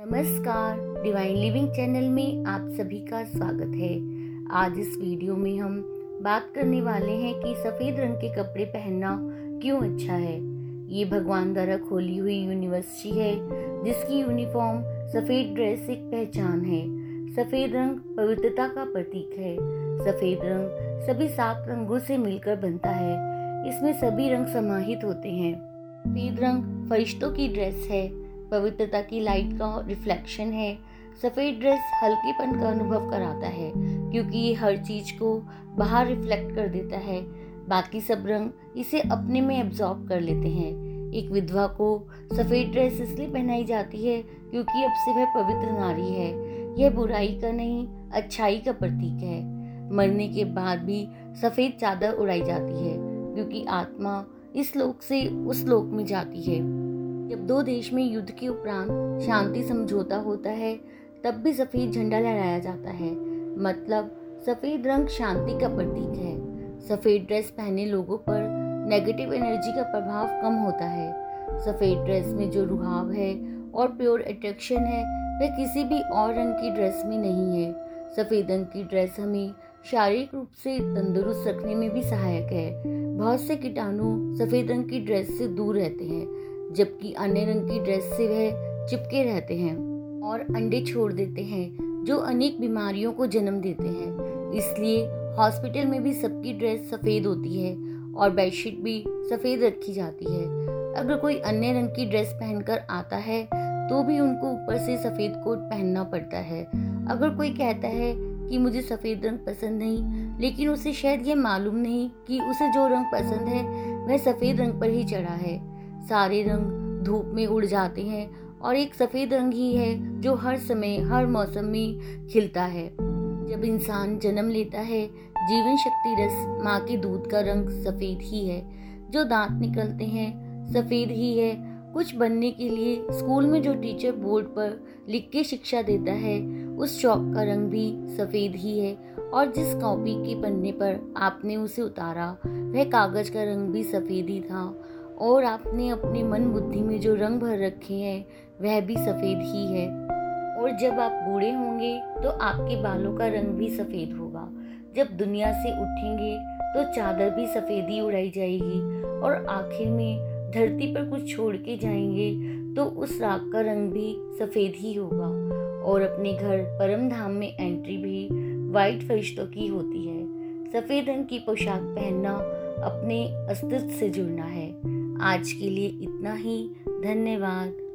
नमस्कार। Divine living channel में आप सभी का स्वागत है। आज इस वीडियो में हम बात करने वाले हैं कि सफ़ेद रंग के कपड़े पहनना क्यों अच्छा है? ये भगवान द्वारा खोली हुई यूनिवर्सिटी है, जिसकी यूनिफॉर्म सफ़ेद ड्रेस एक पहचान है। सफ़ेद रंग पवित्रता का प्रतीक है। सफ़ेद रंग सभी सात रंगों से मिलकर बनता है। इसमें सभी रंग समाहित होते हैं। सफ़ेद रंग फरिश्तों की ड्रेस है। पवित्रता की लाइट का रिफ्लेक्शन है। सफ़ेद ड्रेस हल्केपन का अनुभव कराता है, क्योंकि ये हर चीज़ को बाहर रिफ्लेक्ट कर देता है। बाकी सब रंग इसे अपने में एब्जॉर्ब कर लेते हैं। एक विधवा को सफ़ेद ड्रेस इसलिए पहनाई जाती है, क्योंकि अब से वह पवित्र नारी है। यह बुराई का नहीं, अच्छाई का प्रतीक है। मरने के बाद भी सफ़ेद चादर उड़ाई जाती है, क्योंकि आत्मा इस लोक से उस लोक में जाती है। जब दो देश में युद्ध के उपरांत शांति, समझौता होता है, तब भी सफ़ेद झंडा लहराया जाता है। मतलब सफ़ेद रंग शांति का प्रतीक है। सफ़ेद ड्रेस पहने लोगों पर नेगेटिव एनर्जी का प्रभाव कम होता है। सफ़ेद ड्रेस में जो रुहाव है और प्योर अट्रैक्शन है, वह किसी भी और रंग की ड्रेस में नहीं है। सफ़ेद रंग की ड्रेस हमें शारीरिक रूप से तंदुरुस्त रखने में भी सहायक है। बहुत से कीटाणु सफ़ेद रंग की ड्रेस से दूर रहते हैं। जबकि अन्य रंग की ड्रेस से वह चिपके रहते हैं और अंडे छोड़ देते हैं, जो अनेक बीमारियों को जन्म देते हैं। इसलिए हॉस्पिटल में भी सबकी ड्रेस सफ़ेद होती है और बेडशीट भी सफ़ेद रखी जाती है। अगर कोई अन्य रंग की ड्रेस पहनकर आता है तो भी उनको ऊपर से सफ़ेद कोट पहनना पड़ता है। अगर कोई कहता है कि मुझे सफ़ेद रंग पसंद नहीं, लेकिन उसे शायद ये मालूम नहीं कि उसे जो रंग पसंद है, वह सफ़ेद रंग पर ही चढ़ा है। सारे रंग धूप में उड़ जाते हैं और एक सफ़ेद रंग ही है जो हर समय, हर मौसम में खिलता है। जब इंसान जन्म लेता है, जीवन शक्ति रस माँ के दूध का रंग सफ़ेद ही है। जो दांत निकलते हैं, सफ़ेद ही है। कुछ बनने के लिए स्कूल में जो टीचर बोर्ड पर लिख के शिक्षा देता है, उस चौक का रंग भी सफ़ेद ही है और जिस कॉपी के पन्ने पर आपने उसे उतारा, वह कागज़ का रंग भी सफ़ेद ही था। और आपने अपने मन बुद्धि में जो रंग भर रखे हैं, वह भी सफ़ेद ही है। और जब आप बूढ़े होंगे तो आपके बालों का रंग भी सफ़ेद होगा। जब दुनिया से उठेंगे तो चादर भी सफ़ेद उड़ाई जाएगी। और आखिर में धरती पर कुछ छोड़ के जाएँगे तो उस राग का रंग भी सफ़ेद ही होगा। और अपने घर परम धाम में एंट्री भी वाइट फरिश्तों की होती है। सफ़ेद रंग की पोशाक पहनना अपने अस्तित्व से जुड़ना है। आज के लिए इतना ही। धन्यवाद।